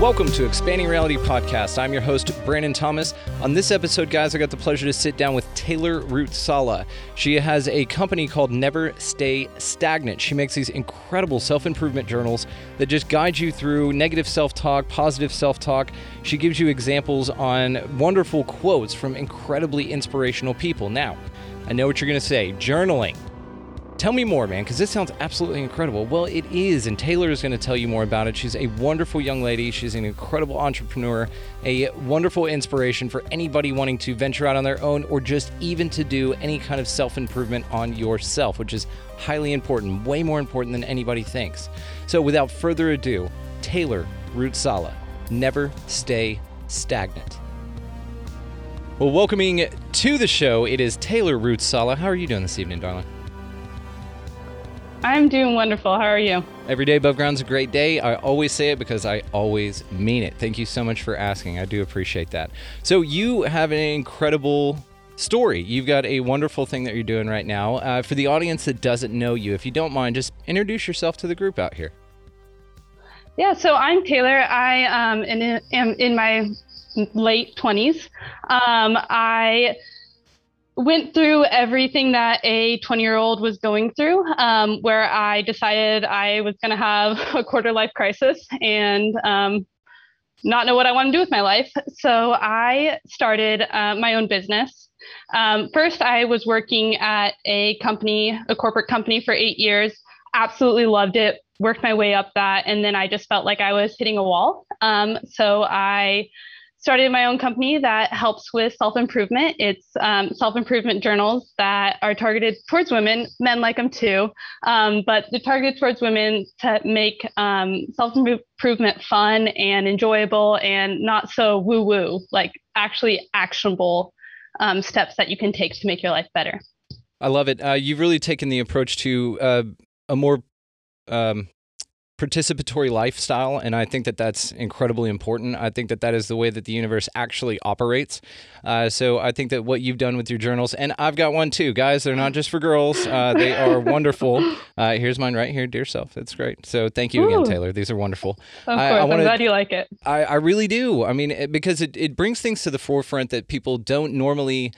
Welcome to Expanding Reality Podcast. I'm your host, Brandon Thomas. On this episode, guys, I got the pleasure to sit down with Taylor Root Sala. She has a company called Never Stay Stagnant. She makes these incredible self improvement journals that just guide you through negative self talk, positive self talk. She gives you examples on wonderful quotes from incredibly inspirational people. Now, I know what you're going to say journaling. Tell me more, man, because this sounds absolutely incredible. Well, it is, and Taylor is going to tell you more about it. She's a wonderful young lady. She's an incredible entrepreneur, a wonderful inspiration for anybody wanting to venture out on their own or just even to do any kind of self improvement on yourself, which is highly important, way more important than anybody thinks. So, without further ado, Taylor Root Sala, never stay stagnant. Well, welcoming to the show, it is Taylor Root Sala. How are you doing this evening, darling? I'm doing wonderful. How are you? Every day above ground's a great day. I always say it because I always mean it. Thank you so much for asking. I do appreciate that. So, you have an incredible story. You've got a wonderful thing that you're doing right now. Uh, for the audience that doesn't know you, if you don't mind, just introduce yourself to the group out here. Yeah, so I'm Taylor. I um, in, am in my late 20s. Um, I went through everything that a 20 year old was going through, um, where I decided I was going to have a quarter life crisis and um, not know what I want to do with my life. So I started uh, my own business. Um, first, I was working at a company, a corporate company for eight years. Absolutely loved it, worked my way up that. And then I just felt like I was hitting a wall. Um, so I started my own company that helps with self improvement. It's um, self improvement journals that are targeted towards women. Men like them too, um, but they're targeted towards women to make um, self improvement fun and enjoyable and not so woo woo, like actually actionable um, steps that you can take to make your life better. I love it. Uh, you've really taken the approach to uh, a more um, participatory lifestyle and i think that that's incredibly important. I think that that is the way that the universe actually operates. Uh, so i think that what you've done with your journals and i've got one too guys. They're not just for girls. Uh, they are wonderful. Uh, here's mine right here dear self. It's great. So thank you again taylor. These are wonderful. Of course, I, I I'm glad you like it. I, I really do. I mean, it, because it, it brings things to the forefront that people don't normally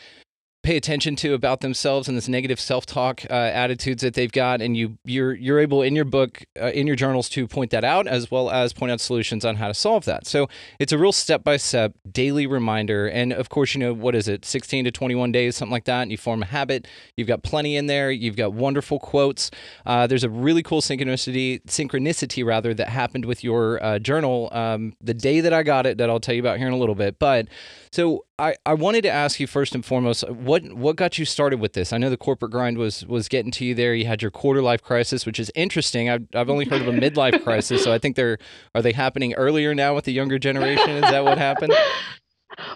pay attention to about themselves and this negative self-talk uh, attitudes that they've got and you you're you're able in your book uh, in your journals to point that out as well as point out solutions on how to solve that. So it's a real step-by-step daily reminder. And of course you know what is it 16 to 21 days something like that and you form a habit. You've got plenty in there. You've got wonderful quotes. Uh, there's a really cool synchronicity synchronicity rather that happened with your uh, journal um, the day that i got it that i'll tell you about here in a little bit. But so I, I wanted to ask you first and foremost what what got you started with this? I know the corporate grind was was getting to you there. You had your quarter life crisis, which is interesting. I've, I've only heard of a midlife crisis, so I think they're are they happening earlier now with the younger generation? Is that what happened?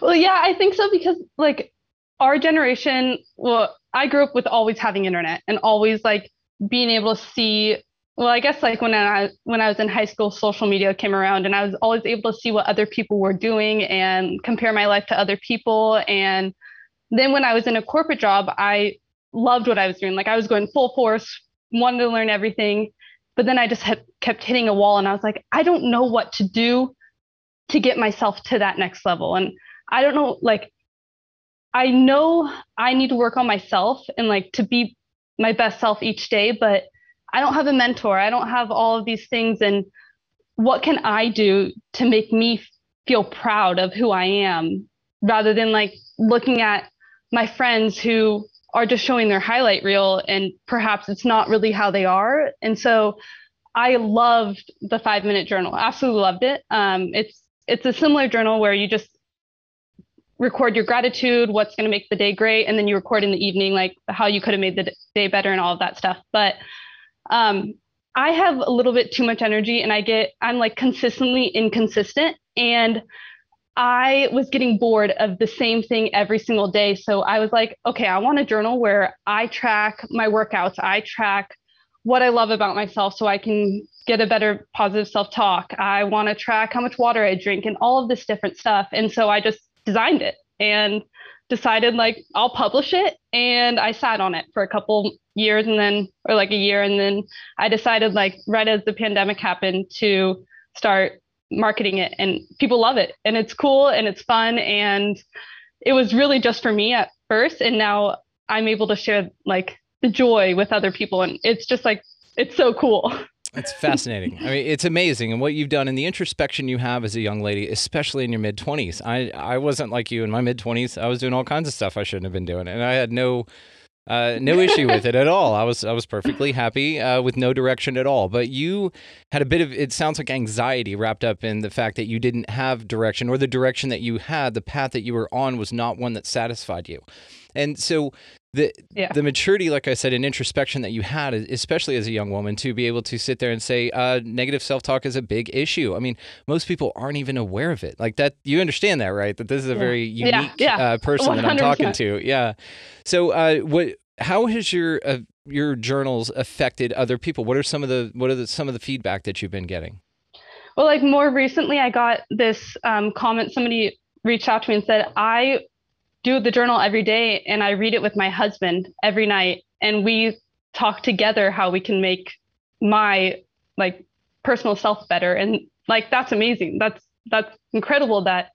Well, yeah, I think so because like our generation, well, I grew up with always having internet and always like being able to see well, I guess like when I when I was in high school, social media came around and I was always able to see what other people were doing and compare my life to other people. And then when I was in a corporate job, I loved what I was doing. Like I was going full force, wanted to learn everything. But then I just kept hitting a wall and I was like, I don't know what to do to get myself to that next level. And I don't know, like, I know I need to work on myself and like to be my best self each day, but I don't have a mentor. I don't have all of these things. And what can I do to make me feel proud of who I am rather than like looking at my friends who are just showing their highlight reel and perhaps it's not really how they are. And so I loved the five minute journal. Absolutely loved it. Um, it's it's a similar journal where you just record your gratitude, what's going to make the day great, and then you record in the evening like how you could have made the day better and all of that stuff. But um, I have a little bit too much energy, and I get I'm like consistently inconsistent, and I was getting bored of the same thing every single day. So I was like, okay, I want a journal where I track my workouts, I track what I love about myself so I can get a better positive self talk. I want to track how much water I drink and all of this different stuff. And so I just designed it and decided like I'll publish it and I sat on it for a couple years and then or like a year and then I decided like right as the pandemic happened to start marketing it and people love it and it's cool and it's fun and it was really just for me at first and now I'm able to share like the joy with other people and it's just like it's so cool It's fascinating. I mean, it's amazing, and what you've done and the introspection you have as a young lady, especially in your mid twenties. I I wasn't like you in my mid twenties. I was doing all kinds of stuff I shouldn't have been doing, and I had no uh, no issue with it at all. I was I was perfectly happy uh, with no direction at all. But you had a bit of it sounds like anxiety wrapped up in the fact that you didn't have direction, or the direction that you had, the path that you were on was not one that satisfied you. And so the Yeah. the maturity, like I said, and introspection that you had, especially as a young woman, to be able to sit there and say uh, negative self talk is a big issue. I mean, most people aren't even aware of it. Like that, you understand that, right? That this is a very unique yeah. Uh, person that I'm talking to. Yeah. So, uh, what? How has your uh, your journals affected other people? What are some of the what are the, some of the feedback that you've been getting? Well, like more recently, I got this um, comment. Somebody reached out to me and said, I do the journal every day and I read it with my husband every night. And we talk together how we can make my like personal self better. And like, that's amazing. That's, that's incredible that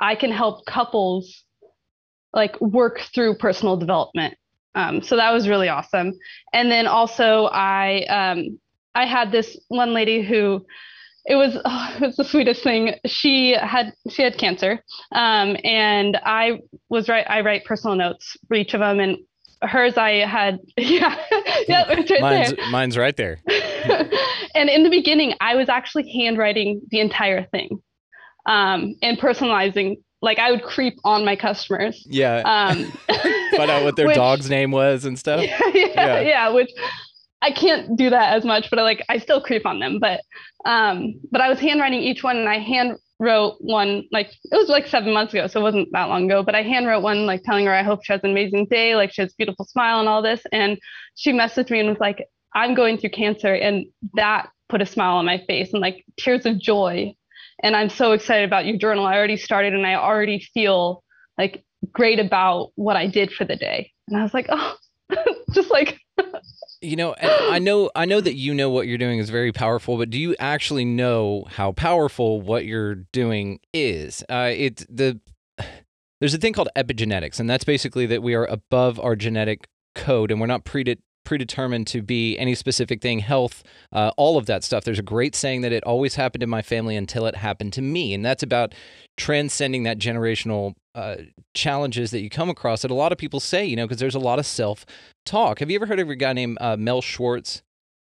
I can help couples like work through personal development. Um, so that was really awesome. And then also I, um, I had this one lady who it was oh, it was the sweetest thing. She had she had cancer, um, and I was right. I write personal notes for each of them, and hers I had yeah yeah right Mine's there. mine's right there. and in the beginning, I was actually handwriting the entire thing, um, and personalizing. Like I would creep on my customers. Yeah. Um, Find out what their which- dog's name was and stuff. yeah, yeah, Yeah. yeah, which I can't do that as much, but I like I still creep on them. But um, but I was handwriting each one, and I hand wrote one like it was like seven months ago, so it wasn't that long ago. But I hand wrote one like telling her I hope she has an amazing day, like she has a beautiful smile and all this. And she messaged me and was like, I'm going through cancer, and that put a smile on my face and like tears of joy. And I'm so excited about your journal. I already started, and I already feel like great about what I did for the day. And I was like, oh, just like You know, I know I know that you know what you're doing is very powerful, but do you actually know how powerful what you're doing is? Uh, it's the there's a thing called epigenetics, and that's basically that we are above our genetic code, and we're not prede- predetermined to be any specific thing, health, uh, all of that stuff. There's a great saying that it always happened in my family until it happened to me, and that's about transcending that generational uh, challenges that you come across that a lot of people say, you know, because there's a lot of self talk. Have you ever heard of a guy named uh, Mel Schwartz?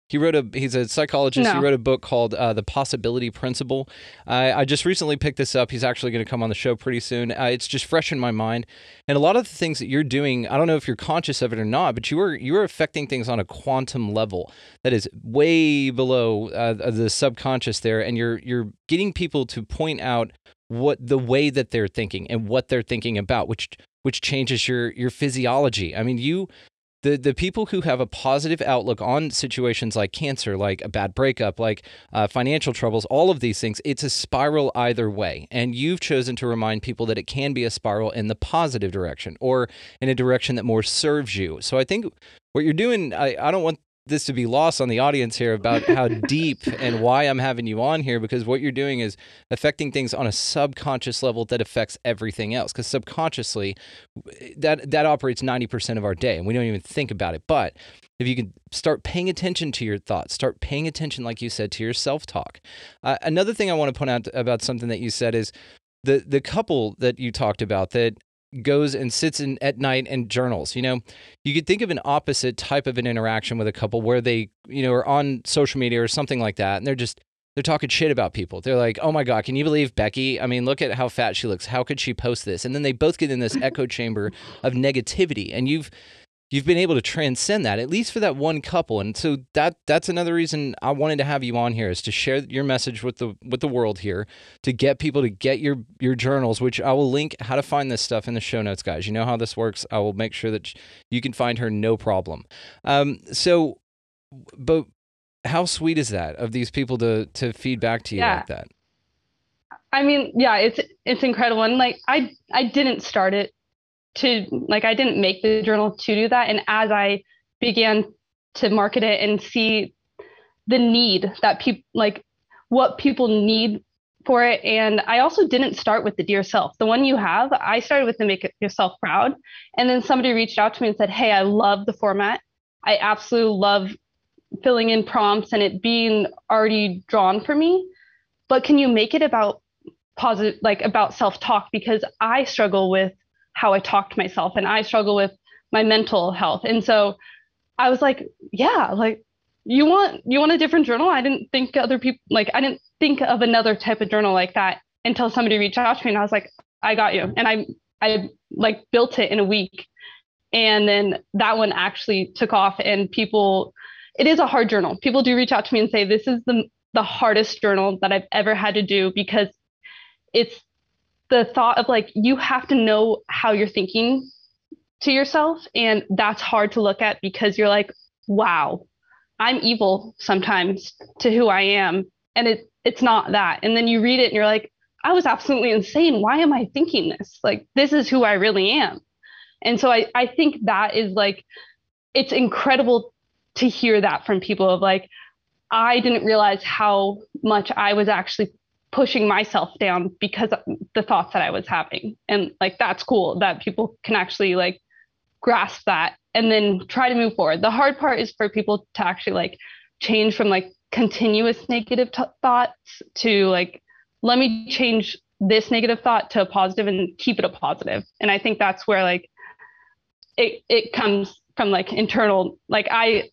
He wrote a. He's a psychologist. He wrote a book called uh, "The Possibility Principle." I I just recently picked this up. He's actually going to come on the show pretty soon. Uh, it's just fresh in my mind, and a lot of the things that you're doing, I don't know if you're conscious of it or not, but you are you are affecting things on a quantum level that is way below uh, the subconscious there, and you're you're getting people to point out what the way that they're thinking and what they're thinking about, which which changes your your physiology. I mean, you the the people who have a positive outlook on situations like cancer, like a bad breakup, like uh, financial troubles, all of these things, it's a spiral either way. And you've chosen to remind people that it can be a spiral in the positive direction or in a direction that more serves you. So I think what you're doing, I, I don't want this to be lost on the audience here about how deep and why I'm having you on here because what you're doing is affecting things on a subconscious level that affects everything else because subconsciously that that operates 90% of our day and we don't even think about it. But if you can start paying attention to your thoughts start paying attention like you said to your self-talk. Uh, another thing i want to point out about something that you said is the the couple that you talked about that goes and sits in at night and journals. You know, you could think of an opposite type of an interaction with a couple where they, you know, are on social media or something like that, and they're just they're talking shit about people. They're like, "Oh my god, can you believe Becky? I mean, look at how fat she looks. How could she post this?" And then they both get in this echo chamber of negativity, and you've you've been able to transcend that at least for that one couple. And so that that's another reason i wanted to have you on here is to share your message with the with the world here to get people to get your your journals which i will link how to find this stuff in the show notes guys. You know how this works. I will make sure that you can find her no problem. Um so but how sweet is that of these people to to feed back to you Yeah. like that? I mean, yeah, it's it's incredible. And like I I didn't start it to like I didn't make the journal to do that. And as I began to market it and see the need that people like what people need for it. And I also didn't start with the dear self. The one you have, I started with the make yourself proud. And then somebody reached out to me and said, Hey, I love the format. I absolutely love filling in prompts and it being already drawn for me. But can you make it about positive like about self-talk because I struggle with how I talk to myself and I struggle with my mental health. And so I was like, yeah, like you want you want a different journal? I didn't think other people like I didn't think of another type of journal like that until somebody reached out to me and I was like, I got you. And I I like built it in a week. And then that one actually took off and people it is a hard journal. People do reach out to me and say this is the the hardest journal that I've ever had to do because it's the thought of like you have to know how you're thinking to yourself and that's hard to look at because you're like wow i'm evil sometimes to who i am and it it's not that. And then you read it and you're like i was absolutely insane. Why am i thinking this? Like this is who i really am. And so i i think that is like it's incredible to hear that from people of like i didn't realize how much i was actually pushing myself down because of the thoughts that I was having. And like that's cool that people can actually like grasp that and then try to move forward. The hard part is for people to actually like change from like continuous negative t- thoughts to like let me change this negative thought to a positive and keep it a positive. And I think that's where like it it comes from like internal like I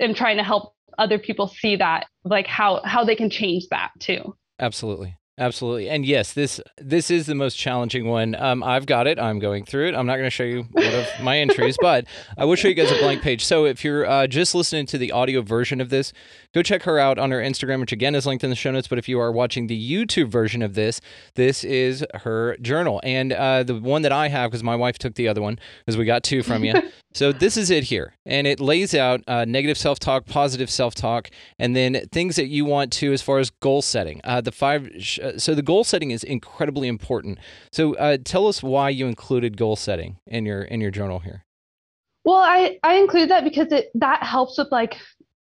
am trying to help other people see that like how how they can change that too. Absolutely. Absolutely. And yes, this this is the most challenging one. Um, I've got it. I'm going through it. I'm not going to show you one of my entries, but I will show you guys a blank page. So if you're uh, just listening to the audio version of this, go check her out on her Instagram, which again is linked in the show notes. But if you are watching the YouTube version of this, this is her journal. And uh, the one that I have, because my wife took the other one, because we got two from you. So this is it here. And it lays out uh, negative self talk, positive self talk, and then things that you want to as far as goal setting. Uh, the five, sh- uh, so the goal setting is incredibly important. So uh, tell us why you included goal setting in your in your journal here. Well, I I include that because it that helps with like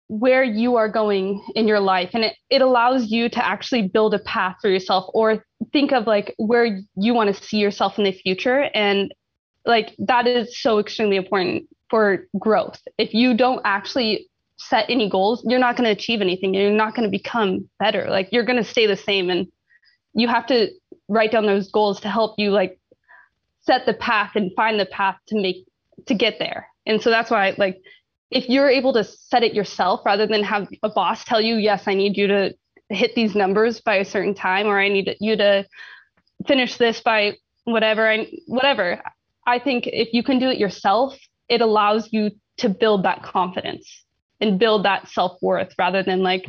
where you are going in your life and it, it allows you to actually build a path for yourself or think of like where you want to see yourself in the future and like that is so extremely important for growth. If you don't actually set any goals, you're not going to achieve anything. You're not going to become better. Like you're going to stay the same and you have to write down those goals to help you like set the path and find the path to make to get there. And so that's why like if you're able to set it yourself rather than have a boss tell you, yes, I need you to hit these numbers by a certain time or I need you to finish this by whatever I whatever. I think if you can do it yourself, it allows you to build that confidence and build that self-worth rather than like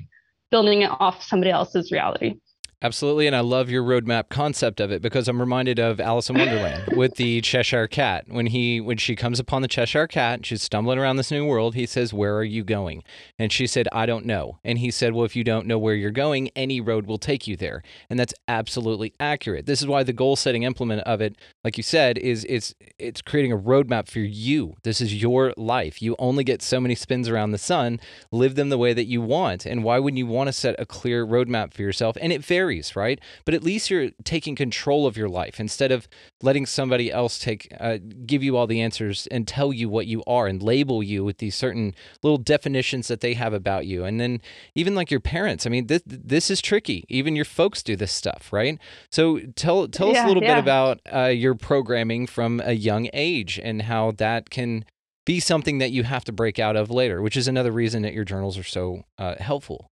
building it off somebody else's reality. Absolutely, and I love your roadmap concept of it because I'm reminded of Alice in Wonderland with the Cheshire Cat. When he when she comes upon the Cheshire Cat, and she's stumbling around this new world. He says, "Where are you going?" And she said, "I don't know." And he said, "Well, if you don't know where you're going, any road will take you there." And that's absolutely accurate. This is why the goal setting implement of it, like you said, is it's it's creating a roadmap for you. This is your life. You only get so many spins around the sun. Live them the way that you want. And why wouldn't you want to set a clear roadmap for yourself? And it varies varies, right? But at least you're taking control of your life instead of letting somebody else take uh, give you all the answers and tell you what you are and label you with these certain little definitions that they have about you. And then even like your parents, I mean, this this is tricky. Even your folks do this stuff, right? So tell tell us a little yeah. bit about uh, your programming from a young age and how that can be something that you have to break out of later, which is another reason that your journals are so uh, helpful.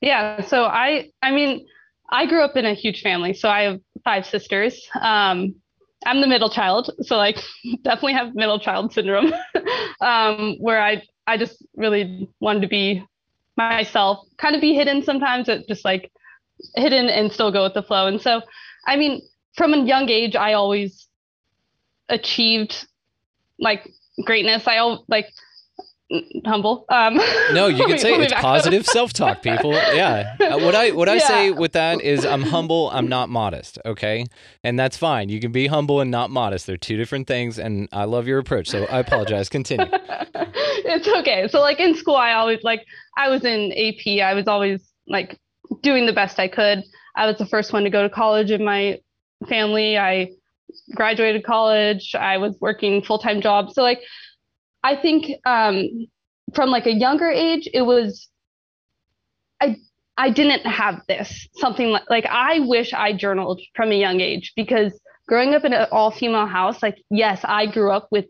Yeah, so I I mean, I grew up in a huge family, so I have five sisters. Um, I'm the middle child, so like definitely have middle child syndrome, um, where I I just really wanted to be myself, kind of be hidden sometimes, just like hidden and still go with the flow. And so, I mean, from a young age, I always achieved like greatness. I like humble. Um, No, you can say it's positive self-talk, people. Yeah. Uh, What I what I Yeah. say with that is I'm humble, I'm not modest, okay? And that's fine. You can be humble and not modest. They're two different things and I love your approach. So I apologize. Continue. it's okay. So like in school, I always like I was in AP. I was always like doing the best I could. I was the first one to go to college in my family. I graduated college. I was working full time job. So like I think um, from like a younger age, it was I I didn't have this something like like I wish I journaled from a young age because growing up in an all female house, like yes, I grew up with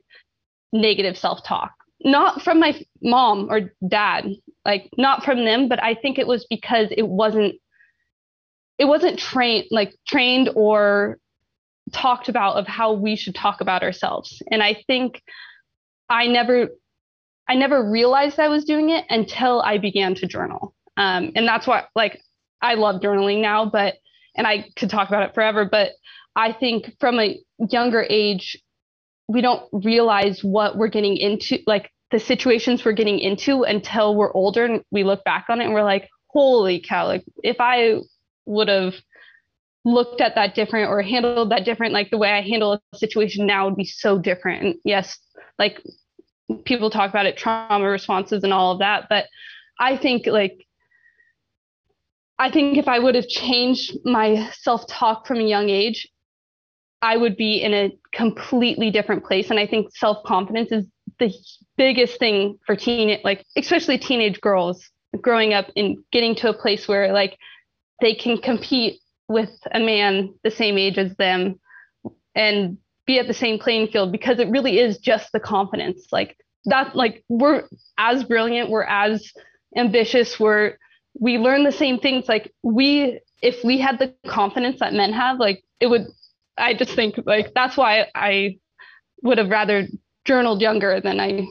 negative self talk not from my mom or dad like not from them but i think it was because it wasn't it wasn't trained like trained or talked about of how we should talk about ourselves. And i think i never i never realized i was doing it until i began to journal. Um, and that's why like i love journaling now but and i could talk about it forever but i think from a younger age we don't realize what we're getting into like the situations we're getting into until we're older and we look back on it and we're like holy cow like if i would have looked at that different or handled that different like the way i handle a situation now would be so different. And yes like people talk about it trauma responses and all of that but i think like i think if i would have changed my self-talk from a young age I would be in a completely different place. And I think self confidence is the biggest thing for teen, like especially teenage girls growing up and getting to a place where like they can compete with a man the same age as them and be at the same playing field because it really is just the confidence. Like that, like we're as brilliant, we're as ambitious, we're we learn the same things. Like we, if we had the confidence that men have, like it would I just think like that's why I would have rather journaled younger than I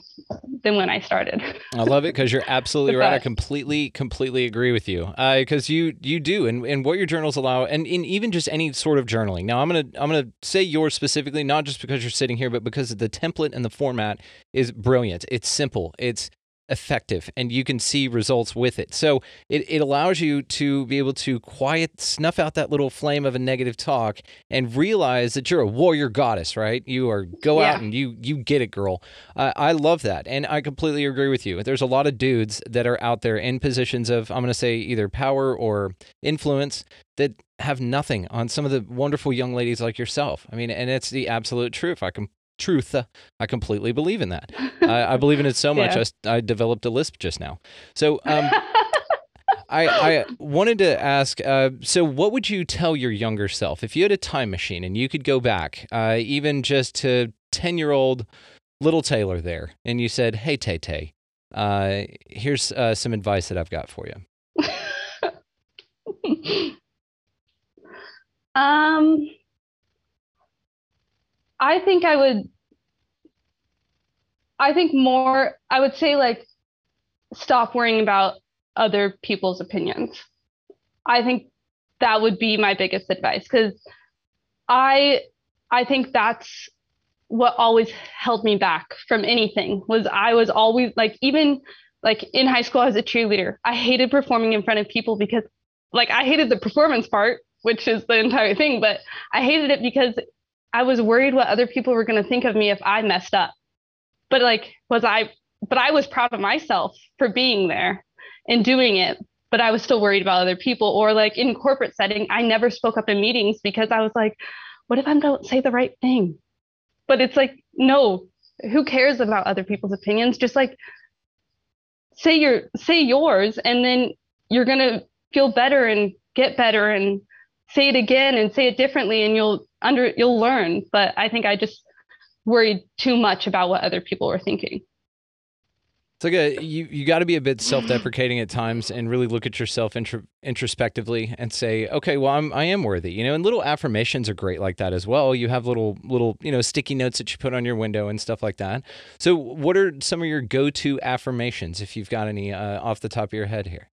than when I started. I love it because you're absolutely right. I completely, completely agree with you. Uh, because you you do, and, and what your journals allow, and in even just any sort of journaling. Now, I'm gonna I'm gonna say yours specifically, not just because you're sitting here, but because the template and the format is brilliant. It's simple. It's effective and you can see results with it. So it, it allows you to be able to quiet, snuff out that little flame of a negative talk and realize that you're a warrior goddess, right? You are go out and you you get it, girl. Uh, I love that. And I completely agree with you. There's a lot of dudes that are out there in positions of, I'm going to say either power or influence that have nothing on some of the wonderful young ladies like yourself. I mean, and it's the absolute truth. I can truth. uh, I completely believe in that. I, I believe in it so much. Yeah. I I, developed a lisp just now. So um, I, I wanted to ask. Uh, so, what would you tell your younger self if you had a time machine and you could go back, uh, even just to ten-year-old little Taylor there, and you said, "Hey, Tay Tay, uh, here's uh, some advice that I've got for you." um I think I would I think more I would say like stop worrying about other people's opinions. I think that would be my biggest advice cuz I I think that's what always held me back from anything was I was always like even like in high school as a cheerleader. I hated performing in front of people because like I hated the performance part, which is the entire thing, but I hated it because I was worried what other people were going to think of me if I messed up. But like was I but I was proud of myself for being there and doing it. but I was still worried about other people. Or like in corporate setting, I never spoke up in meetings because I was like, what if I don't say the right thing? But it's like, no, who cares about other people's opinions? Just like say your say yours and then you're gonna feel better and get better and say it again and say it differently and you'll under you'll learn. But I think I just worried too much about what other people were thinking. It's like a you you got to be a bit self-deprecating at times and really look at yourself intro, introspectively and say, okay, well I'm I am worthy, you know. And little affirmations are great like that as well. You have little little you know sticky notes that you put on your window and stuff like that. So, what are some of your go-to affirmations if you've got any uh, off the top of your head here?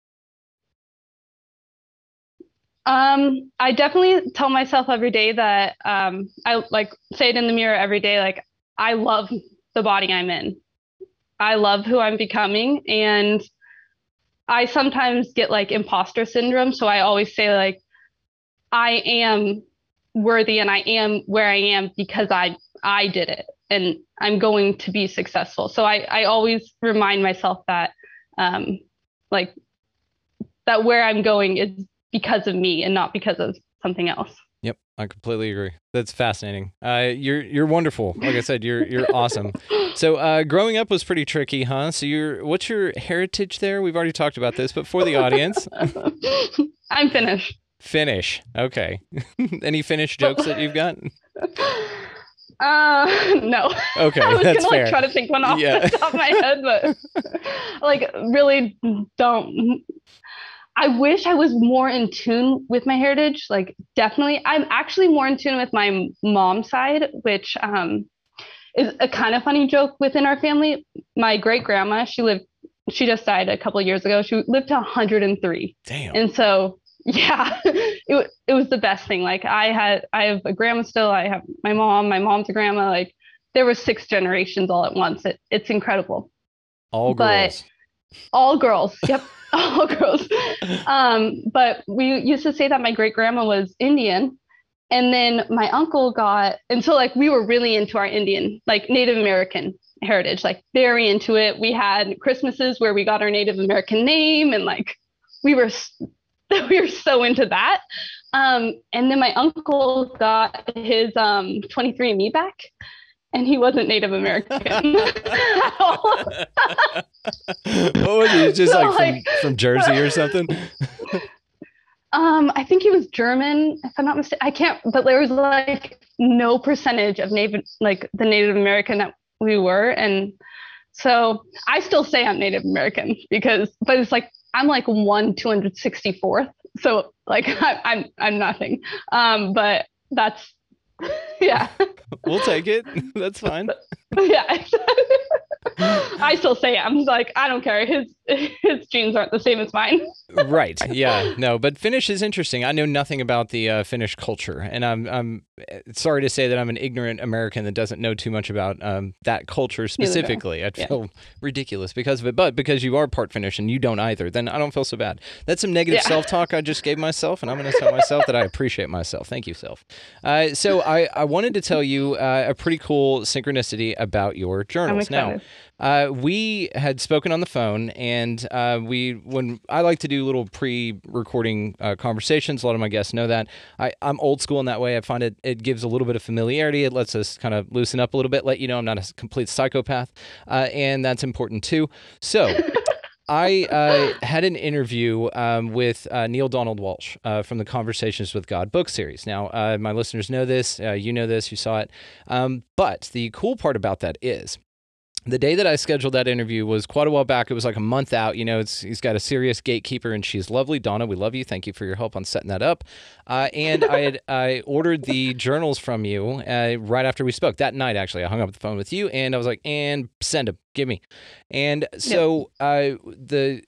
Um, I definitely tell myself every day that um, I like say it in the mirror every day. Like I love the body I'm in. I love who I'm becoming, and I sometimes get like imposter syndrome. So I always say like I am worthy and I am where I am because I I did it and I'm going to be successful. So I I always remind myself that um, like that where I'm going is because of me and not because of something else. Yep, I completely agree. That's fascinating. Uh, you're you're wonderful. Like I said, you're you're awesome. So uh, growing up was pretty tricky, huh? So you're what's your heritage there? We've already talked about this, but for the audience, I'm Finnish. Finnish. Okay. Any Finnish jokes that you've got? Uh, no. Okay, I was that's gonna fair. like try to think one off Yeah. the top of my head, but like really don't. I wish I was more in tune with my heritage. Like definitely, I'm actually more in tune with my mom's side, which um, is a kind of funny joke within our family. My great grandma, she lived, she just died a couple of years ago. She lived to 103. Damn. And so, yeah, it, it was the best thing. Like I had, I have a grandma still. I have my mom. My mom's a grandma. Like there were six generations all at once. It, it's incredible. All but- girls. All girls. Yep, all girls. Um, but we used to say that my great grandma was Indian, and then my uncle got, and so like we were really into our Indian, like Native American heritage, like very into it. We had Christmases where we got our Native American name, and like we were we were so into that. Um, and then my uncle got his um 23andMe back, and he wasn't Native American at all. what was he? Just So, like from, like- from Jersey or something? Um, I think he was German, if I'm not mistaken. I can't, but there was like no percentage of Native, like the Native American that we were, and so I still say I'm Native American because, but it's like I'm like one two hundred sixty fourth, so like I, I'm I'm nothing. Um, but that's yeah, We'll take it. That's fine. yeah. I still say. I'm like I don't care. His his genes aren't the same as mine. right. Yeah. No, but Finnish is interesting. I know nothing about the uh, Finnish culture, and I'm I'm uh, sorry to say that I'm an ignorant American that doesn't know too much about um, that culture do I. specifically. I'd Yeah. feel ridiculous because of it, but because you are part Finnish and you don't either, then I don't feel so bad. That's some negative Yeah. self-talk I just gave myself, and I'm going to tell myself that I appreciate myself. Thank you, self. Uh, so I I wanted to tell you uh, a pretty cool synchronicity about your journals. Now. Uh, we had spoken on the phone, and uh, we when I like to do little pre-recording uh, conversations. A lot of my guests know that. I, I'm old school in that way. I find it it gives a little bit of familiarity. It lets us kind of loosen up a little bit, let you know I'm not a complete psychopath, uh, and that's important too. So. I uh, had an interview um, with uh, Neale Donald Walsch uh, from the Conversations with God book series. Now, uh, my listeners know this, uh, you know this, you saw it. Um, but the cool part about that is the day that I scheduled that interview was quite a while back. It was like a month out. You know, it's, he's got a serious gatekeeper, and she's lovely. Donna, we love you. Thank you for your help on setting that up. Uh, and I had I ordered the journals from you uh, right after we spoke that night. Actually, I hung up the phone with you, and I was like, "And send them, give me." And so uh, the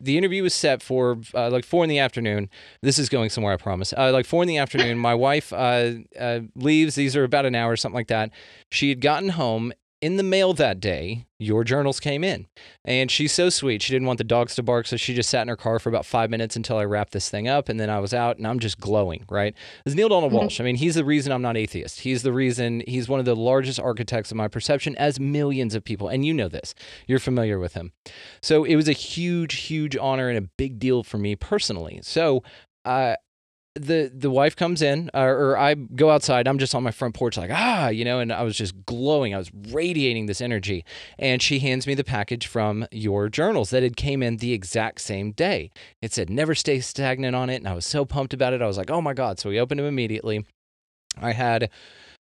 the interview was set for uh, like four in the afternoon. This is going somewhere, I promise. Uh, like four in the afternoon, my wife uh, uh, leaves. These are about an hour, something like that. She had gotten home in the mail that day, your journals came in. And she's so sweet. She didn't want the dogs to bark, so she just sat in her car for about five minutes until I wrapped this thing up. And then I was out and I'm just glowing, right? It's Neale Donald Walsch. I mean, he's the reason I'm not atheist. He's the reason he's one of the largest architects of my perception, as millions of people. And you know this, you're familiar with him. So it was a huge, huge honor and a big deal for me personally. So, uh, the the wife comes in or, or I go outside I'm just on my front porch like ah you know and I was just glowing I was radiating this energy. And she hands me the package from your journals that had came in the exact same day. It said never stay stagnant on it and I was so pumped about it I was like oh my god. So we opened them immediately. I had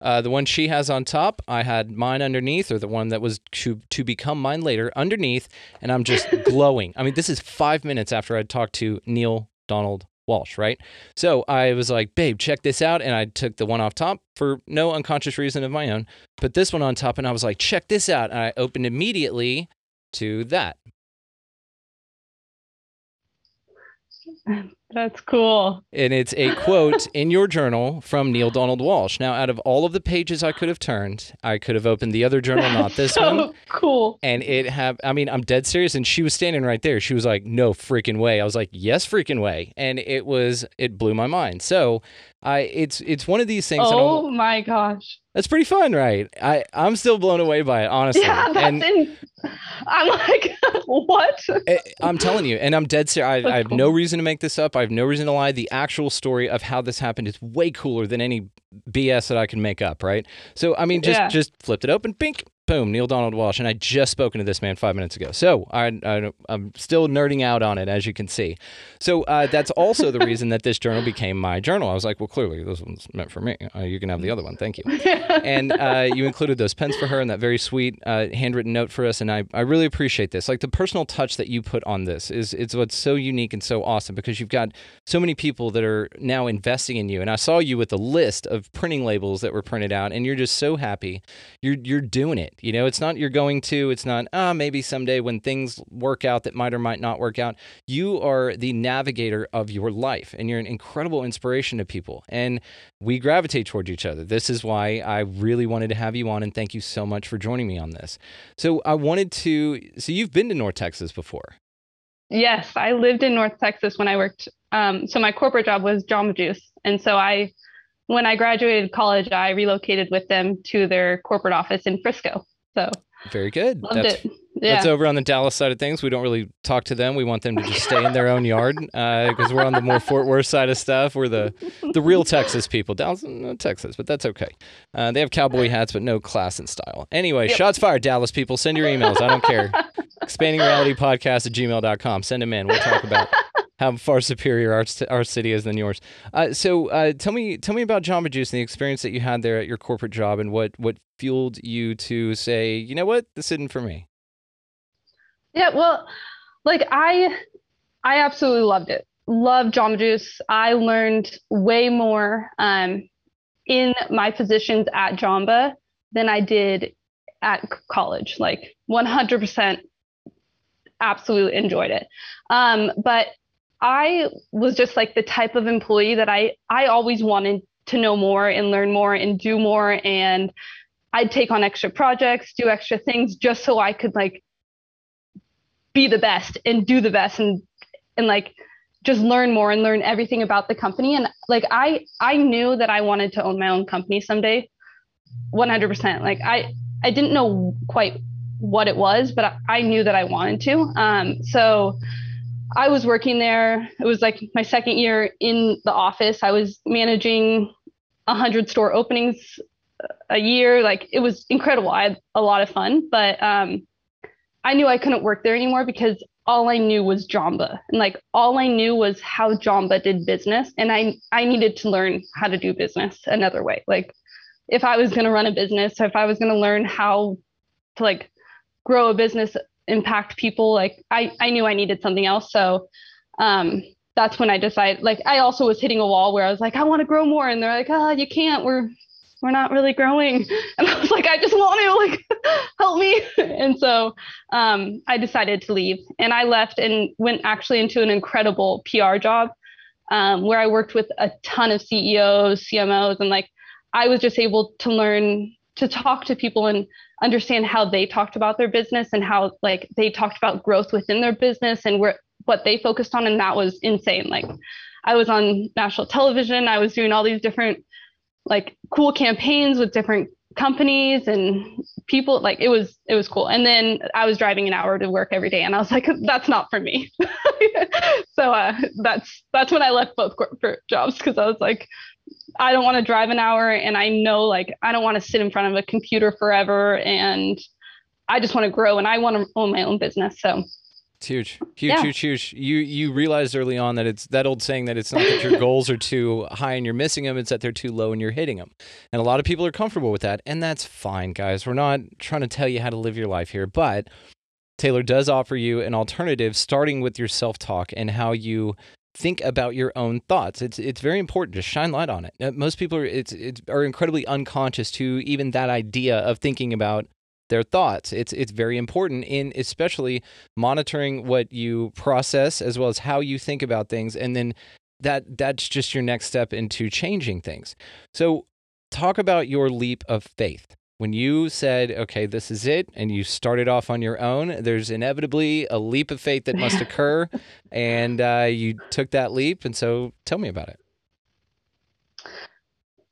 uh, the one she has on top, I had mine underneath, or the one that was to, to become mine later underneath, and I'm just glowing. I mean, this is five minutes after I'd talked to Neale Donald Walsch, right? So I was like, babe, check this out. And I took the one off top for no unconscious reason of my own, put this one on top, and I was like, check this out. And I opened immediately to that. That's cool. And it's a quote in your journal from Neale Donald Walsch. Now, out of all of the pages I could have turned, I could have opened the other journal, not this so one. cool. And it have I mean, I'm dead serious. And she was standing right there. She was like, no freaking way. I was like, yes, freaking way. And it was it blew my mind. So I it's it's one of these things Oh my gosh. That's pretty fun, right? I, I'm still blown away by it, honestly. Yeah, that's and in, I'm like, what? I- I'm telling you, and I'm dead serious. I, I have cool. no reason to make this up. I have no reason to lie. The actual story of how this happened is way cooler than any BS that I can make up, right? So, I mean, just Yeah. just flipped it open, bink, boom, Neale Donald Walsch, and I just spoken to this man five minutes ago. So I, I I'm still nerding out on it, as you can see. So uh, that's also the reason that this journal became my journal. I was like, well, clearly this one's meant for me. Uh, you can have the other one, thank you. and uh, you included those pens for her and that very sweet uh, handwritten note for us. And I, I really appreciate this. Like the personal touch that you put on this is it's what's so unique and so awesome because you've got so many people that are now investing in you. And I saw you with a list of printing labels that were printed out, and you're just so happy. You're you're doing it. You know, it's not you're going to. It's not ah maybe someday when things work out that might or might not work out. You are the navigator of your life, and you're an incredible inspiration to people. And we gravitate towards each other. This is why I really wanted to have you on, and thank you so much for joining me on this. So I wanted to. So you've been to North Texas before. Yes, I lived in North Texas when I worked. Um, so my corporate job was Jamba Juice, and so I, when I graduated college, I relocated with them to their corporate office in Frisco. So Very good. loved That's- it. Yeah. That's over on the Dallas side of things. We don't really talk to them. We want them to just stay in their own yard because we're on the more Fort Worth side of stuff. We're the the real Texas people. Dallas, no Texas, but that's okay. Uh, they have cowboy hats, but no class and style. Anyway, Yep. shots fired, Dallas people. Send your emails. I don't care. Expanding reality podcast at gmail.com. Send them in. We'll talk about how far superior our, our city is than yours. Uh, so uh, tell me tell me about Jamba Juice and the experience that you had there at your corporate job and what what fueled you to say, you know what, this isn't for me. Yeah, well, like I I absolutely loved it. Loved Jamba Juice. I learned way more um, in my positions at Jamba than I did at college. Like 100% absolutely enjoyed it. Um, but I was just like the type of employee that I I always wanted to know more and learn more and do more and I'd take on extra projects, do extra things just so I could like be the best and do the best and and like just learn more and learn everything about the company. And like i i knew that i wanted to own my own company someday 100% like i i didn't know quite what it was but i, I knew that i wanted to. Um so i was working there it was like my second year in the office i was managing 100 store openings a year like it was incredible i had a lot of fun but um I knew I couldn't work there anymore because all I knew was Jamba. And like all I knew was how Jamba did business. And I I needed to learn how to do business another way. Like if I was gonna run a business, if I was gonna learn how to like grow a business, impact people, like I, I knew I needed something else. So um that's when I decided like I also was hitting a wall where I was like, I want to grow more. And they're like, oh, you can't, we're we're not really growing. And I was like, I just want to like help me. And so um, I decided to leave and I left and went actually into an incredible PR job um, where I worked with a ton of CEOs, CMOs, and like I was just able to learn to talk to people and understand how they talked about their business and how like they talked about growth within their business and where what they focused on and that was insane. Like i was on national television i was doing all these different like cool campaigns with different companies and people like it was it was cool. And then i was driving an hour to work every day and i was like that's not for me. So uh, that's that's when i left both corporate jobs because i was like i don't want to drive an hour and i know like i don't want to sit in front of a computer forever and i just want to grow and i want to own my own business so It's huge, huge, Yeah. huge, huge. You you realized early on that it's that old saying that it's not that your goals are too high and you're missing them; it's that they're too low and you're hitting them. And a lot of people are comfortable with that, and that's fine, guys. We're not trying to tell you how to live your life here, but Taylor does offer you an alternative, starting with your self talk and how you think about your own thoughts. It's it's very important to shine light on it. Uh, Most people are it's, it's are incredibly unconscious to even that idea of thinking about their thoughts. It's it's very important in especially monitoring what you process as well as how you think about things and then that that's just your next step into changing things. So talk about your leap of faith. When you said, okay, this is it, and you started off on your own, there's inevitably a leap of faith that must occur, and uh, you took that leap. And so tell me about it.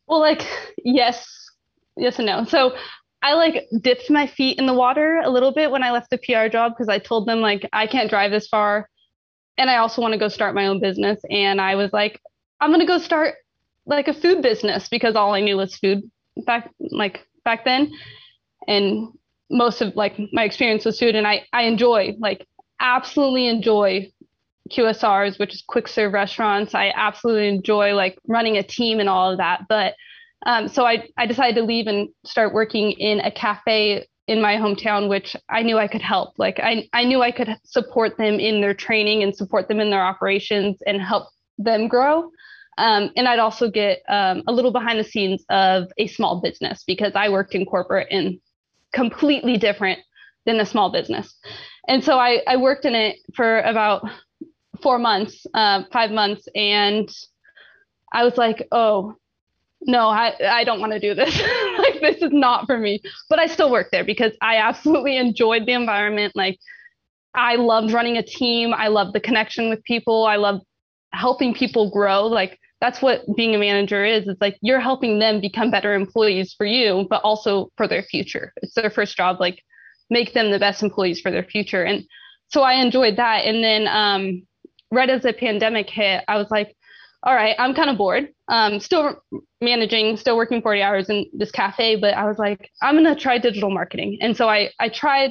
Well, like, yes, yes and no. So I like dipped my feet in the water a little bit when I left the PR job because I told them like I can't drive this far and I also want to go start my own business. And I was like, I'm gonna go start like a food business because all I knew was food back like back then. And most of like my experience with food and I, I enjoy like absolutely enjoy QSRs, which is quick serve restaurants. I absolutely enjoy like running a team and all of that. But um, so I, I decided to leave and start working in a cafe in my hometown, which I knew I could help. Like I, I knew I could support them in their training and support them in their operations and help them grow. Um, and I'd also get um, a little behind the scenes of a small business because I worked in corporate and completely different than a small business. And so I, I worked in it for about four months, uh, five months, and I was like, oh, no, I, I don't want to do this. like, this is not for me. But I still worked there because I absolutely enjoyed the environment. Like, I loved running a team. I loved the connection with people. I loved helping people grow. Like, that's what being a manager is. It's like you're helping them become better employees for you, but also for their future. It's their first job. Like, make them the best employees for their future. And so I enjoyed that. And then, um, right as the pandemic hit, I was like, all right, I'm kind of bored. Um, still managing, still working 40 hours in this cafe, but I was like, I'm gonna try digital marketing. And so I I tried.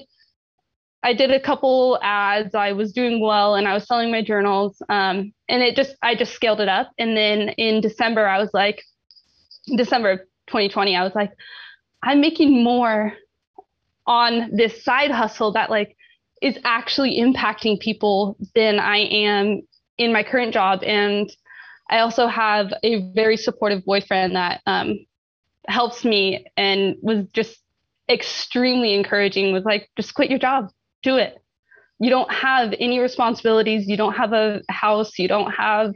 I did a couple ads. I was doing well, and I was selling my journals. Um, and it just I just scaled it up. And then in December, I was like, December of 2020, I was like, I'm making more on this side hustle that like is actually impacting people than I am in my current job. And I also have a very supportive boyfriend that um, helps me and was just extremely encouraging. Was like, just quit your job, do it. You don't have any responsibilities. You don't have a house. You don't have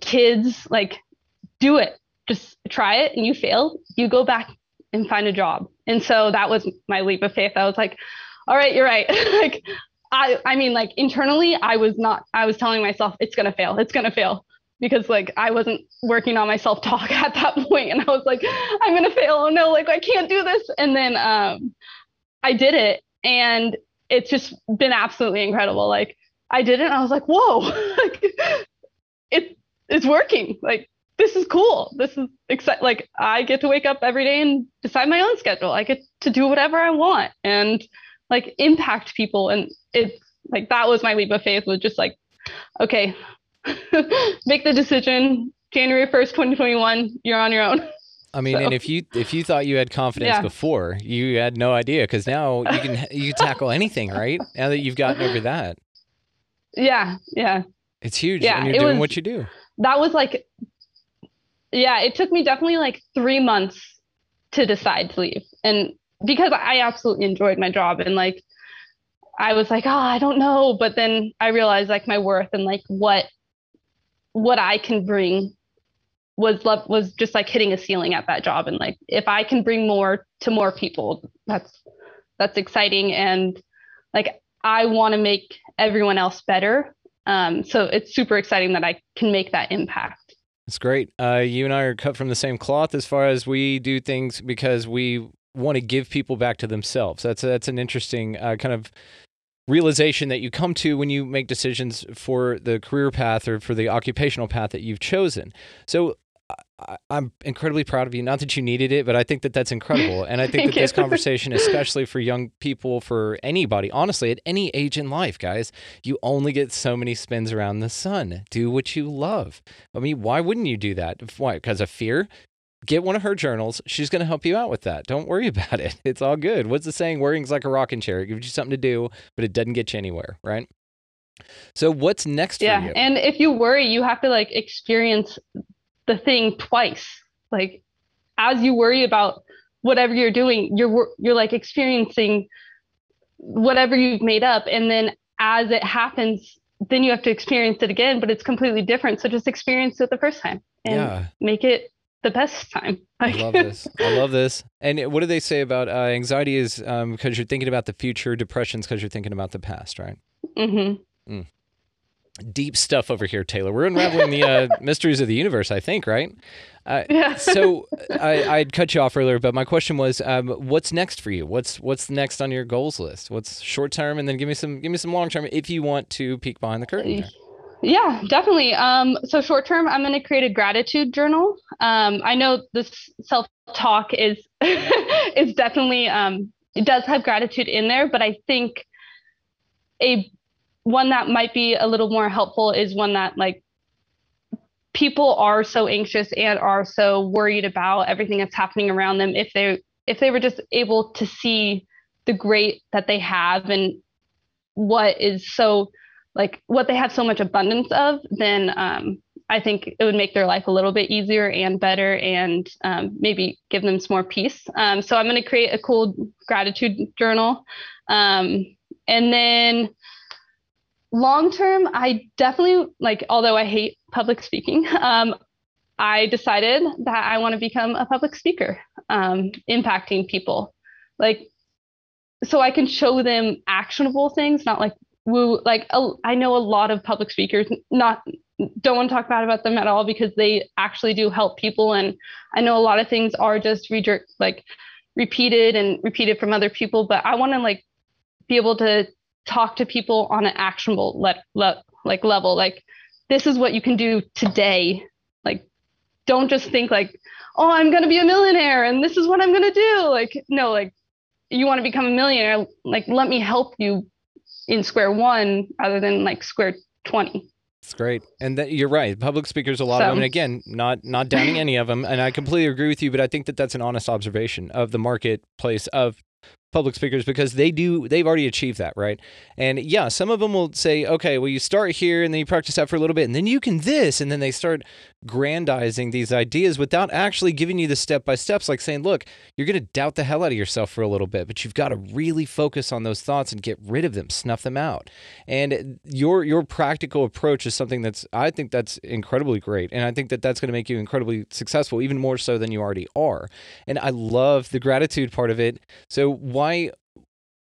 kids. Like, do it. Just try it. And you fail, you go back and find a job. And so that was my leap of faith. I was like, all right, you're right. like, I, I mean, like internally, I was not, I was telling myself, it's going to fail. It's going to fail because like I wasn't working on my self talk at that point, and I was like, I'm gonna fail. Oh no, like I can't do this. And then um, I did it, and it's just been absolutely incredible. Like I did it, I was like, whoa, like it it's working. Like this is cool. This is exciting. Like I get to wake up every day and decide my own schedule. I get to do whatever I want and like impact people. And it's like that was my leap of faith. Was just like, okay, make the decision january 1st 2021 you're on your own I mean, So- and if you if you thought you had confidence Yeah. before, you had no idea because now you can you tackle anything, right? Now that you've gotten over that, yeah yeah it's huge, Yeah, and you're doing was- what you do. that was like yeah it took me definitely like three months to decide to leave and because i absolutely enjoyed my job and like i was like oh i don't know but then i realized like my worth and like what what i can bring was love was just like hitting a ceiling at that job and like if I can bring more to more people that's that's exciting and like I want to make everyone else better um, so it's super exciting that I can make that impact It's great. Uh, you and I are cut from the same cloth as far as we do things because we want to give people back to themselves. That's that's an interesting uh, kind of realization that you come to when you make decisions for the career path or for the occupational path that you've chosen. So. I'm incredibly proud of you. Not that you needed it, but I think that that's incredible. And I think that this conversation, especially for young people, for anybody, honestly, at any age in life, guys, you only get so many spins around the sun. Do what you love. I mean, why wouldn't you do that? Why? Because of fear? Get one of her journals. She's going to help you out with that. Don't worry about it. It's all good. What's the saying? Worrying's like a rocking chair. It gives you something to do, but it doesn't get you anywhere, right? So what's next yeah for you? and if you worry you have to like experience the thing twice like as you worry about whatever you're doing you're you're like experiencing whatever you've made up and then as it happens then you have to experience it again but it's completely different so just experience it the first time and yeah. make it the best time I love this. I love this. And what do they say about uh, anxiety is um, because you're thinking about the future, depression's because you're thinking about the past, right? hmm Deep stuff over here, Taylor. We're unraveling the uh, mysteries of the universe, I think, right? Uh, yeah so I, I'd cut you off earlier, but my question was, um, what's next for you? What's what's next on your goals list? What's short term, and then give me some give me some long term if you want to peek behind the curtain. there. Yeah, definitely. Um, so short term, I'm going to create a gratitude journal. Um, I know this self talk is is definitely um, it does have gratitude in there, but I think a one that might be a little more helpful is one that like people are so anxious and are so worried about everything that's happening around them. If they if they were just able to see the great that they have and what is so like what they have so much abundance of, then um, I think it would make their life a little bit easier and better and um, maybe give them some more peace. Um, so I'm going to create a cool gratitude journal. Um, and then long term, I definitely like, although I hate public speaking, um, I decided that I want to become a public speaker, um, impacting people. Like, so I can show them actionable things, not like woo like a, I know a lot of public speakers not don't want to talk bad about them at all because they actually do help people and I know a lot of things are just rejer- like repeated and repeated from other people but I want to like be able to talk to people on an actionable le- le- like level like this is what you can do today like don't just think like oh I'm going to be a millionaire and this is what I'm going to do like no like you want to become a millionaire like let me help you in square one rather than like square 20 It's great, and that, you're right. Public speakers, a lot of them. And again, not not downing any of them, and I completely agree with you. But I think that that's an honest observation of the marketplace of public speakers because they do they've already achieved that right? And yeah some of them will say okay well you start here and then you practice that for a little bit and then you can this and then they start grandizing these ideas without actually giving you the step by steps like saying look you're going to doubt the hell out of yourself for a little bit but you've got to really focus on those thoughts and get rid of them snuff them out. And your your practical approach is something that's i think that's incredibly great and i think that that's going to make you incredibly successful even more so than you already are. And i love the gratitude part of it. So why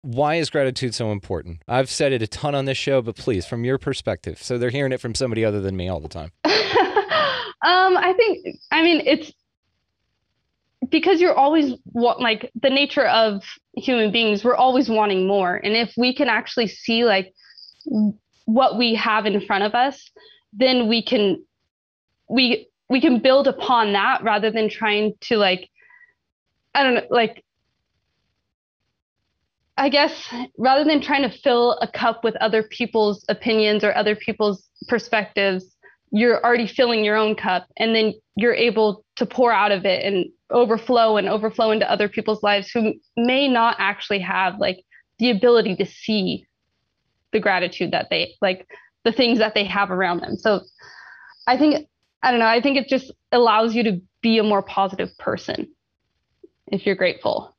why is gratitude so important? I've said it a ton on this show but please from your perspective so they're hearing it from somebody other than me all the time um i think i mean it's because you're always wa- like the nature of human beings we're always wanting more. And if we can actually see like what we have in front of us then we can we we can build upon that rather than trying to like i don't know like I guess rather than trying to fill a cup with other people's opinions or other people's perspectives, you're already filling your own cup and then you're able to pour out of it and overflow and overflow into other people's lives who may not actually have like the ability to see the gratitude that they like the things that they have around them. So I think I don't know, I think it just allows you to be a more positive person if you're grateful.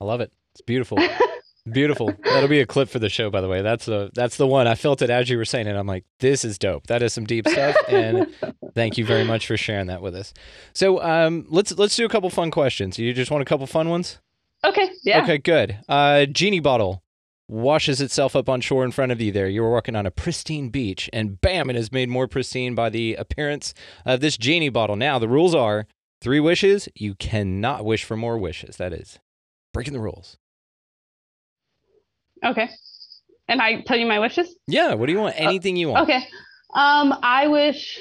i love it it's beautiful Beautiful. That'll be a clip for the show, by the way. That's the that's the one. I felt it as you were saying it. I'm like, this is dope. That is some deep stuff. And thank you very much for sharing that with us. So um, let's let's do a couple fun questions. You just want a couple fun ones? Okay. Yeah. Okay, good. Uh, genie bottle washes itself up on shore in front of you. There, you were walking on a pristine beach, and bam, it is made more pristine by the appearance of this genie bottle. Now, the rules are three wishes. You cannot wish for more wishes. That is breaking the rules. Okay. And I tell you my wishes? Yeah. What do you want? Anything you want. Okay. Um, I wish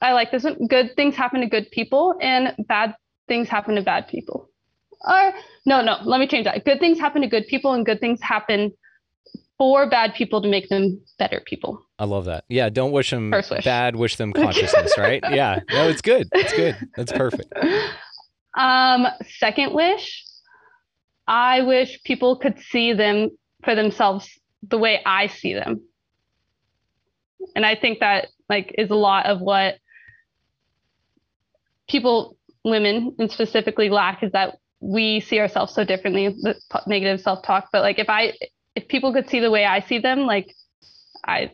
I like this one. Good things happen to good people and bad things happen to bad people. Or no, no, let me change that. Good things happen to good people and good things happen for bad people to make them better people. I love that. Yeah. Don't wish them First wish. bad. Wish them consciousness. right. Yeah. No, it's good. It's good. That's perfect. Um, second wish, I wish people could see them for themselves the way I see them. And I think that like is a lot of what people, women and specifically lack is that we see ourselves so differently, the negative self-talk. But like if I if people could see the way I see them, like I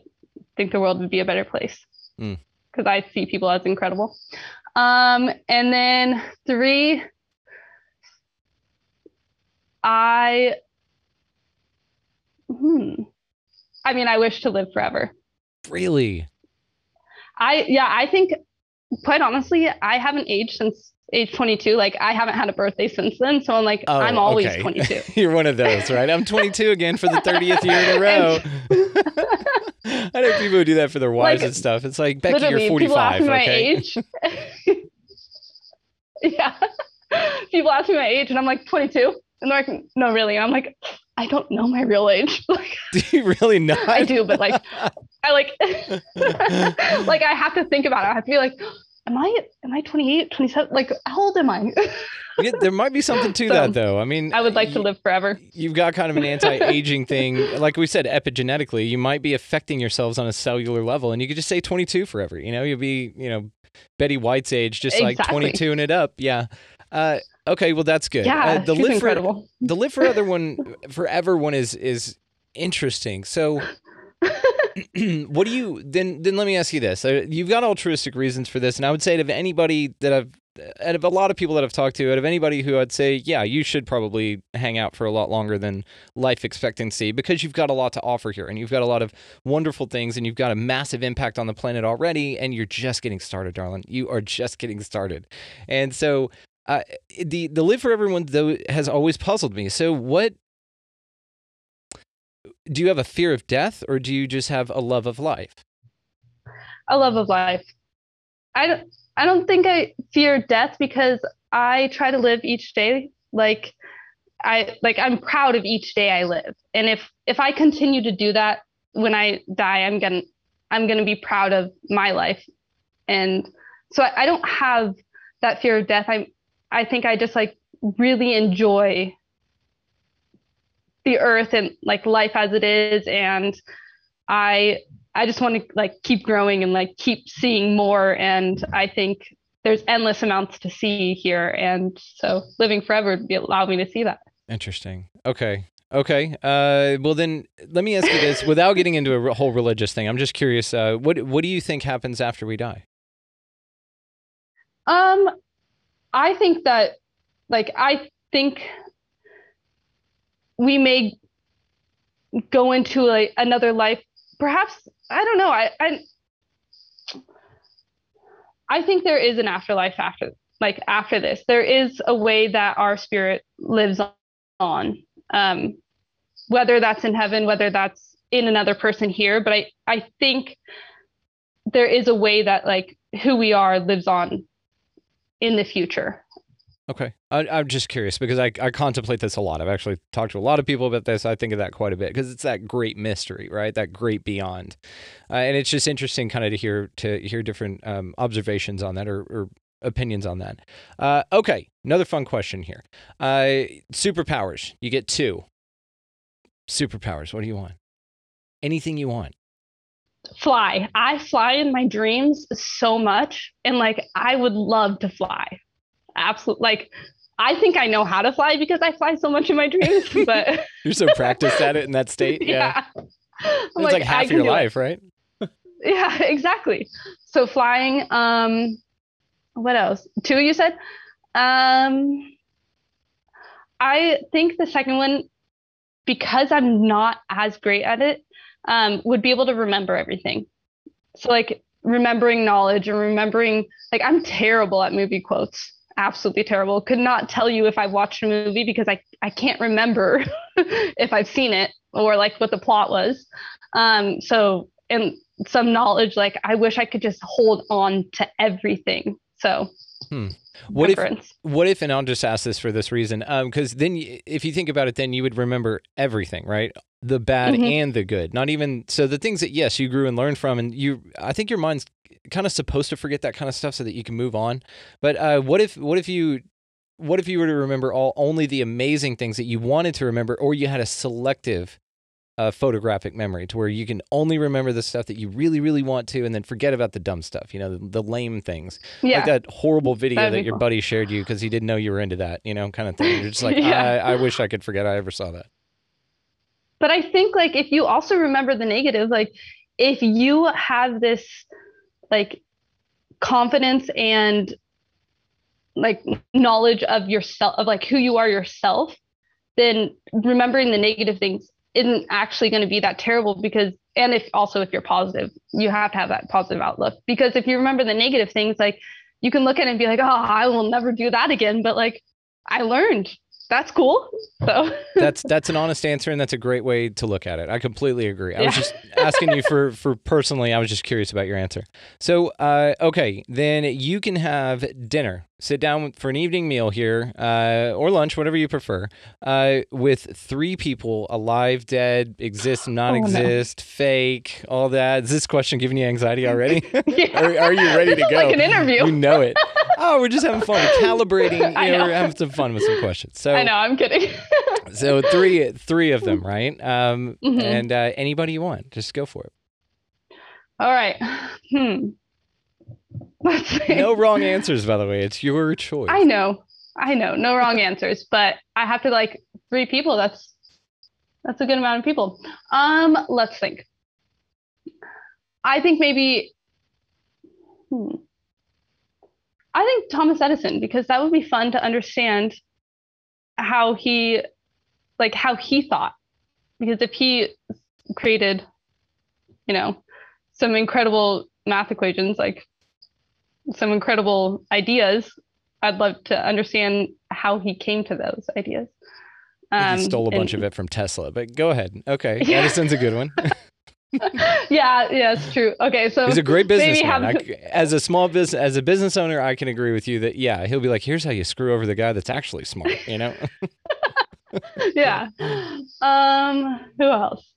think the world would be a better place. Mm. Because I see people as incredible. Um, and then three, I, hmm, I mean, I wish to live forever. Really? I, yeah, I think, quite honestly, I haven't aged since age 22. Like, I haven't had a birthday since then. So I'm like, Oh, I'm always okay. 22. You're one of those, right? I'm 22 again for the 30th year in a row. I know people who do that for their wives Like, and stuff. It's like Becky, you're people ask 45. me my okay. age. yeah. People ask me my age, and I'm like 22. And they're like, no, really. And I'm like, I don't know my real age. like, Do you really not? I do, but like, I like, like I have to think about it. I have to be like, am I, am I 28, 27? Like, how old am I? Yeah, there might be something to So, that, though. I mean, I would like to live forever. You've got kind of an anti-aging thing, like we said, epigenetically. You might be affecting yourselves on a cellular level, and you could just say 22 forever. You know, you'll be, you know, Betty White's age, just like 22 and it up. Yeah. Uh, okay, well that's good. Yeah, uh, the live for the live for other one, forever one is is interesting. So, what do you then? Then let me ask you this: You've got altruistic reasons for this, and I would say to anybody that I've, out of a lot of people that I've talked to, out of anybody who I'd say, yeah, you should probably hang out for a lot longer than life expectancy because you've got a lot to offer here, and you've got a lot of wonderful things, and you've got a massive impact on the planet already, and you're just getting started, darling. You are just getting started, and so. Uh, the the live for everyone though has always puzzled me. So what do you have a fear of death or do you just have a love of life? a love of life. I don't I don't think I fear death because I try to live each day like I like I'm proud of each day I live. And if if I continue to do that when I die, I'm gonna I'm gonna be proud of my life. And so I, I don't have that fear of death. I I think I just like really enjoy the earth and like life as it is and I I just want to like keep growing and like keep seeing more. And I think there's endless amounts to see here. And so living forever would be allow me to see that. Interesting. Okay. Okay. Uh, well, then let me ask you this: without getting into a whole religious thing, I'm just curious. Uh, what What do you think happens after we die? Um, I think that like I think we may go into another life. Perhaps I don't know. I I I think there is an afterlife after like after this. There is a way that our spirit lives on. Um, whether that's in heaven, whether that's in another person here, but I I think there is a way that like who we are lives on in the future. Okay. I, I'm just curious because I, I contemplate this a lot. I've actually talked to a lot of people about this. I think of that quite a bit because it's that great mystery, right? That great beyond, uh, and it's just interesting, kind of to hear to hear different um, observations on that or, or opinions on that. Uh, okay, another fun question here. Uh, superpowers. You get two. Superpowers. What do you want? Anything you want. Fly. I fly in my dreams so much and like I would love to fly. Absolutely like I think I know how to fly because I fly so much in my dreams. But You're so practiced at it in that state. Yeah. yeah, It's like, I half your it. life, right? Yeah, exactly. So flying. Um, what else? Two you said. Um, I think the second one, because I'm not as great at it, um, would be able to remember everything. So like remembering knowledge and remembering like I'm terrible at movie quotes. Absolutely terrible. Could not tell you if I've watched a movie because I, I can't remember if I've seen it or like what the plot was. Um, so and some knowledge like I wish I could just hold on to everything. So What if what if and I'll just ask this for this reason um because then y- if you think about it then you would remember everything right the bad Mhm. and the good not even so the things that yes you grew and learned from and you I think your mind's kind of supposed to forget that kind of stuff so that you can move on but uh what if what if you what if you were to remember all only the amazing things that you wanted to remember or you had a selective uh, photographic memory to where you can only remember the stuff that you really really want to and then forget about the dumb stuff you know the, the lame things yeah. like that horrible video That'd that your cool. buddy shared you because he didn't know you were into that, you know, kind of thing. You're just like, Yeah. I, I wish I could forget I ever saw that. But I think like if you also remember the negative, like if you have this like confidence and like knowledge of yourself of like who you are yourself, then remembering the negative things isn't actually going to be that terrible because and if also if you're positive, you have to have that positive outlook because if you remember the negative things like you can look at it and be like, "Oh, I will never do that again," but like I learned. That's cool. So That's that's an honest answer and that's a great way to look at it. I completely agree. I was just asking you for for personally, I was just curious about your answer. So, uh, okay, then you can have dinner. Sit down for an evening meal here, uh, or lunch, whatever you prefer, uh, with three people alive, dead, exist, not Oh, no. exist, fake, all that. Is this question giving you anxiety already? yeah. are, are you ready to This is go? like an interview. You know it. Oh, we're just having fun, calibrating. I You know, know. we're having some fun with some questions. So, I know, I'm kidding. so three, three of them, right? Um, Mhm. and uh, anybody you want, just go for it. All right. Hmm. Let's see. No wrong answers, by the way. It's your choice. I know. I know. No wrong answers, but I have to like three people. That's that's a good amount of people. Um, let's think. I think maybe hmm. I think Thomas Edison because that would be fun to understand how he like how he thought. Because if he created, you know, some incredible math equations like some incredible ideas. I'd love to understand how he came to those ideas. I he stole a bunch Um, and- of it from Tesla, but go ahead. Okay, Yeah. Edison's a good one. yeah, yeah, it's true. Okay, so He's a great businessman. have- as a small business, as a business owner, I can agree with you that yeah, he'll be like, "Here's how you screw over the guy that's actually smart." You know? yeah. Um, who else?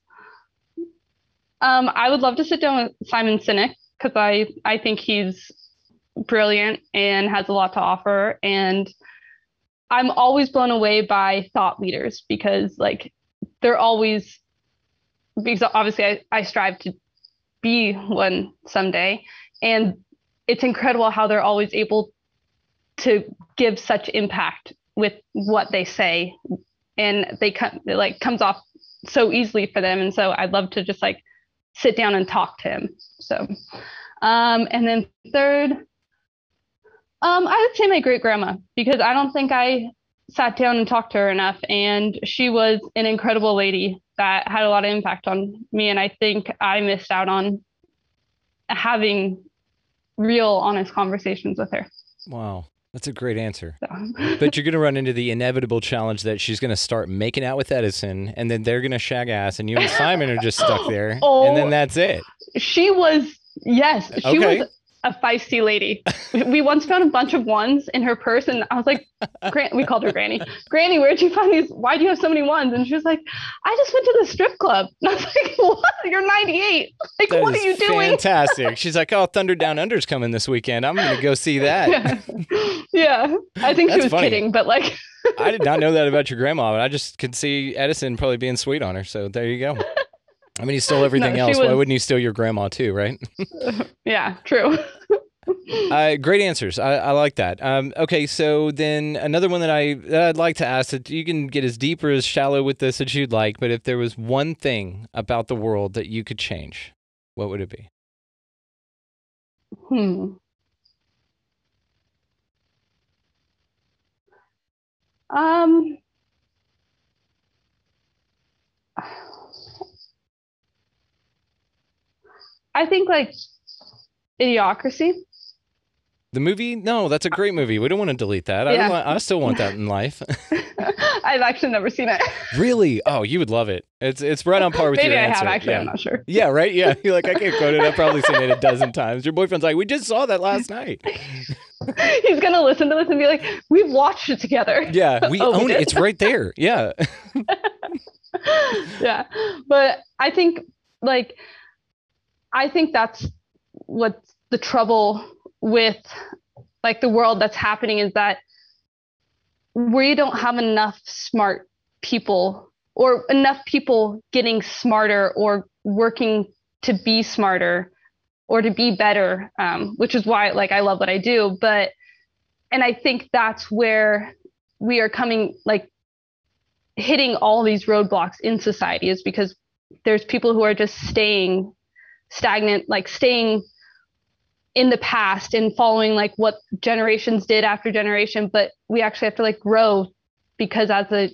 Um, I would love to sit down with Simon Sinek because I I think he's brilliant and has a lot to offer, and I'm always blown away by thought leaders because like they're always because obviously I, I strive to be one someday, and it's incredible how they're always able to give such impact with what they say. And they come it like comes off so easily for them. And so i'd love to just like sit down and talk to him. So um and then third um i would say my great grandma because i don't think i sat down and talked to her enough. And she was an incredible lady that had a lot of impact on me and i think i missed out on having real honest conversations with her wow, that's a great answer. But you're gonna run into the inevitable challenge that she's gonna start making out with Edison, and then they're gonna shag ass, and you and Simon are just stuck there, and Oh. then that's it. She was, yes, she Okay. was a feisty lady. we once found a bunch of ones in her purse, and I was like, Gran- we called her Granny. Granny, where'd you find these? Why do you have so many ones? And she was like, I just went to the strip club. And I was like, what? You're 98. Like, That what are you doing? Fantastic. She's like, "Oh, Thunder Down Under's coming this weekend. I'm gonna go see that." Yeah. yeah, I think she was funny. kidding, but like, I did not know that about your grandma, but I just could see Edison probably being sweet on her. So there you go. I mean, he stole everything she else. Why wouldn't he steal your grandma too, right? yeah, true. Uh, great answers. I, I like that. Um, okay, so then another one that I that I'd like to ask that you can get as deep or as shallow with this as you'd like, but if there was one thing about the world that you could change, what would it be? Hmm. Um, I think like idiocracy. The movie? No, that's a great movie. We don't want to delete that. I, Yeah. don't want, I still want that in life. I've actually never seen it. really? Oh, you would love it. It's it's right on par with Maybe your I answer. have actually. yeah. I'm not sure. Yeah, right. Yeah, you're like I can't quote it. I've probably seen it a dozen times. Your boyfriend's like, we just saw that last night. He's gonna listen to this and be like, "We've watched it together." Yeah, we Oh, we own it. It's right there. Yeah. yeah but i think like i think that's what's the trouble with like the world that's happening is that we don't have enough smart people or enough people getting smarter or working to be smarter or to be better um, which is why like i love what i do. But and i think that's where we are coming like hitting all these roadblocks in society is because there's people who are just staying stagnant like staying in the past and following like what generations did after generation. But we actually have to like grow because as a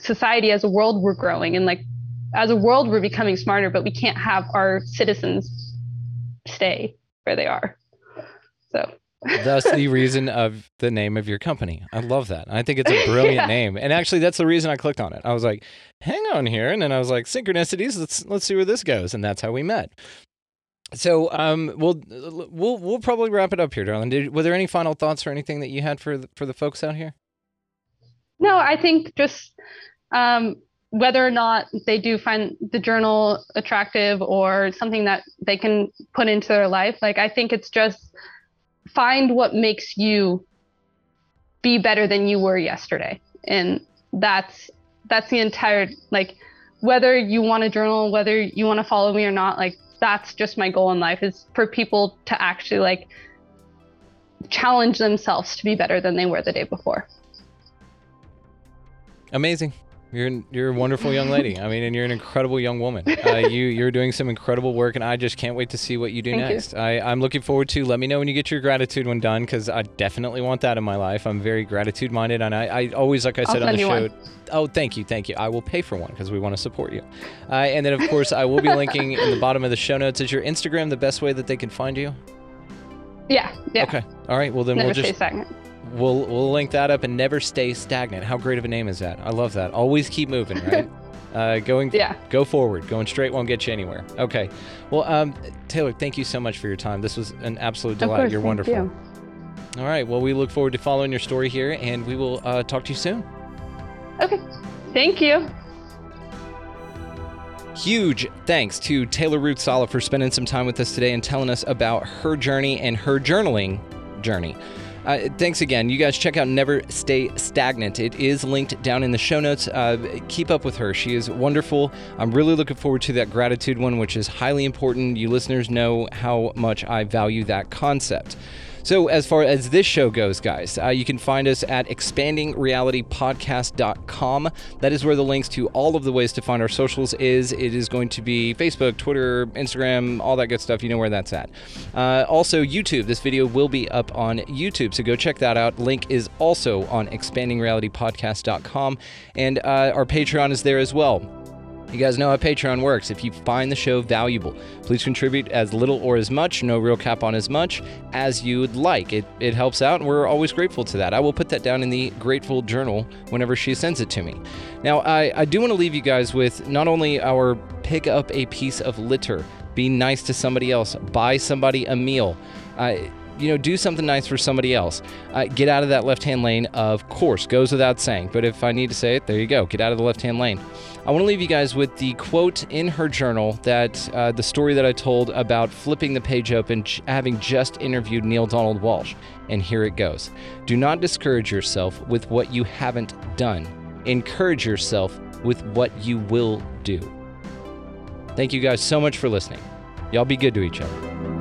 society as a world we're growing. And like as a world we're becoming smarter but we can't have our citizens stay where they are. So That's the reason of the name of your company. I love that. I think it's a brilliant Yeah. name. And actually that's the reason I clicked on it. I was like, hang on here. And then I was like, synchronicities, let's let's see where this goes. And that's how we met. So um we'll we'll we'll probably wrap it up here, darling. Did, were there any final thoughts or anything that you had for the, for the folks out here? No, I think just um, whether or not they do find the journal attractive or something that they can put into their life, like I think it's just find what makes you be better than you were yesterday, and that's that's the entire like whether you want to journal, whether you want to follow me or not, like that's just my goal in life is for people to actually like challenge themselves to be better than they were the day before. Amazing. You're you're a wonderful young lady. I mean, and you're an incredible young woman. Uh, you you're doing some incredible work, and I just can't wait to see what you do Thank you. next. I I'm looking forward to. Let me know when you get your gratitude one done, because I definitely want that in my life. I'm very gratitude minded, and I, I always, like I said on the show. one. Oh, thank you, thank you. I will pay for one because we want to support you. Uh, and then of course I will be linking in the bottom of the show notes. Is your Instagram the best way that they can find you? Yeah, yeah. Okay. All right. Well then Never we'll just. We'll we'll link that up and never stay stagnant. How great of a name is that? I love that. Always keep moving, right? uh, going Yeah. go forward. Going straight won't get you anywhere. Okay. Well, um, Taylor, thank you so much for your time. This was an absolute Of delight. course, You're thank wonderful. you. All right. Well, we look forward to following your story here, and we will uh, talk to you soon. Okay. Thank you. Huge thanks to Taylor Ruth Sala for spending some time with us today and telling us about her journey and her journaling journey. Uh, thanks again. You guys check out Never Stay Stagnant. It is linked down in the show notes. Uh, keep up with her. She is wonderful. I'm really looking forward to that gratitude one, which is highly important. You listeners know how much I value that concept. So, as far as this show goes, guys, uh, you can find us at expandingrealitypodcast.com. That is where the links to all of the ways to find our socials is. It is going to be Facebook, Twitter, Instagram, all that good stuff. You know where that's at. Uh, also, YouTube. This video will be up on YouTube, so go check that out. Link is also on expandingrealitypodcast.com, and uh, our Patreon is there as well. You guys know how Patreon works. If you find the show valuable, please contribute as little or as much, no real cap on as much, as you would like. It, it helps out, and we're always grateful to that. I will put that down in the grateful journal whenever she sends it to me. Now, I, I do want to leave you guys with not only our pick up a piece of litter, be nice to somebody else, buy somebody a meal. Uh, you know, do something nice for somebody else. Uh, get out of that left hand lane, of course, goes without saying. But if I need to say it, there you go. Get out of the left hand lane. I want to leave you guys with the quote in her journal that uh, the story that I told about flipping the page open, having just interviewed Neale Donald Walsch. And here it goes Do not discourage yourself with what you haven't done, encourage yourself with what you will do. Thank you guys so much for listening. Y'all be good to each other.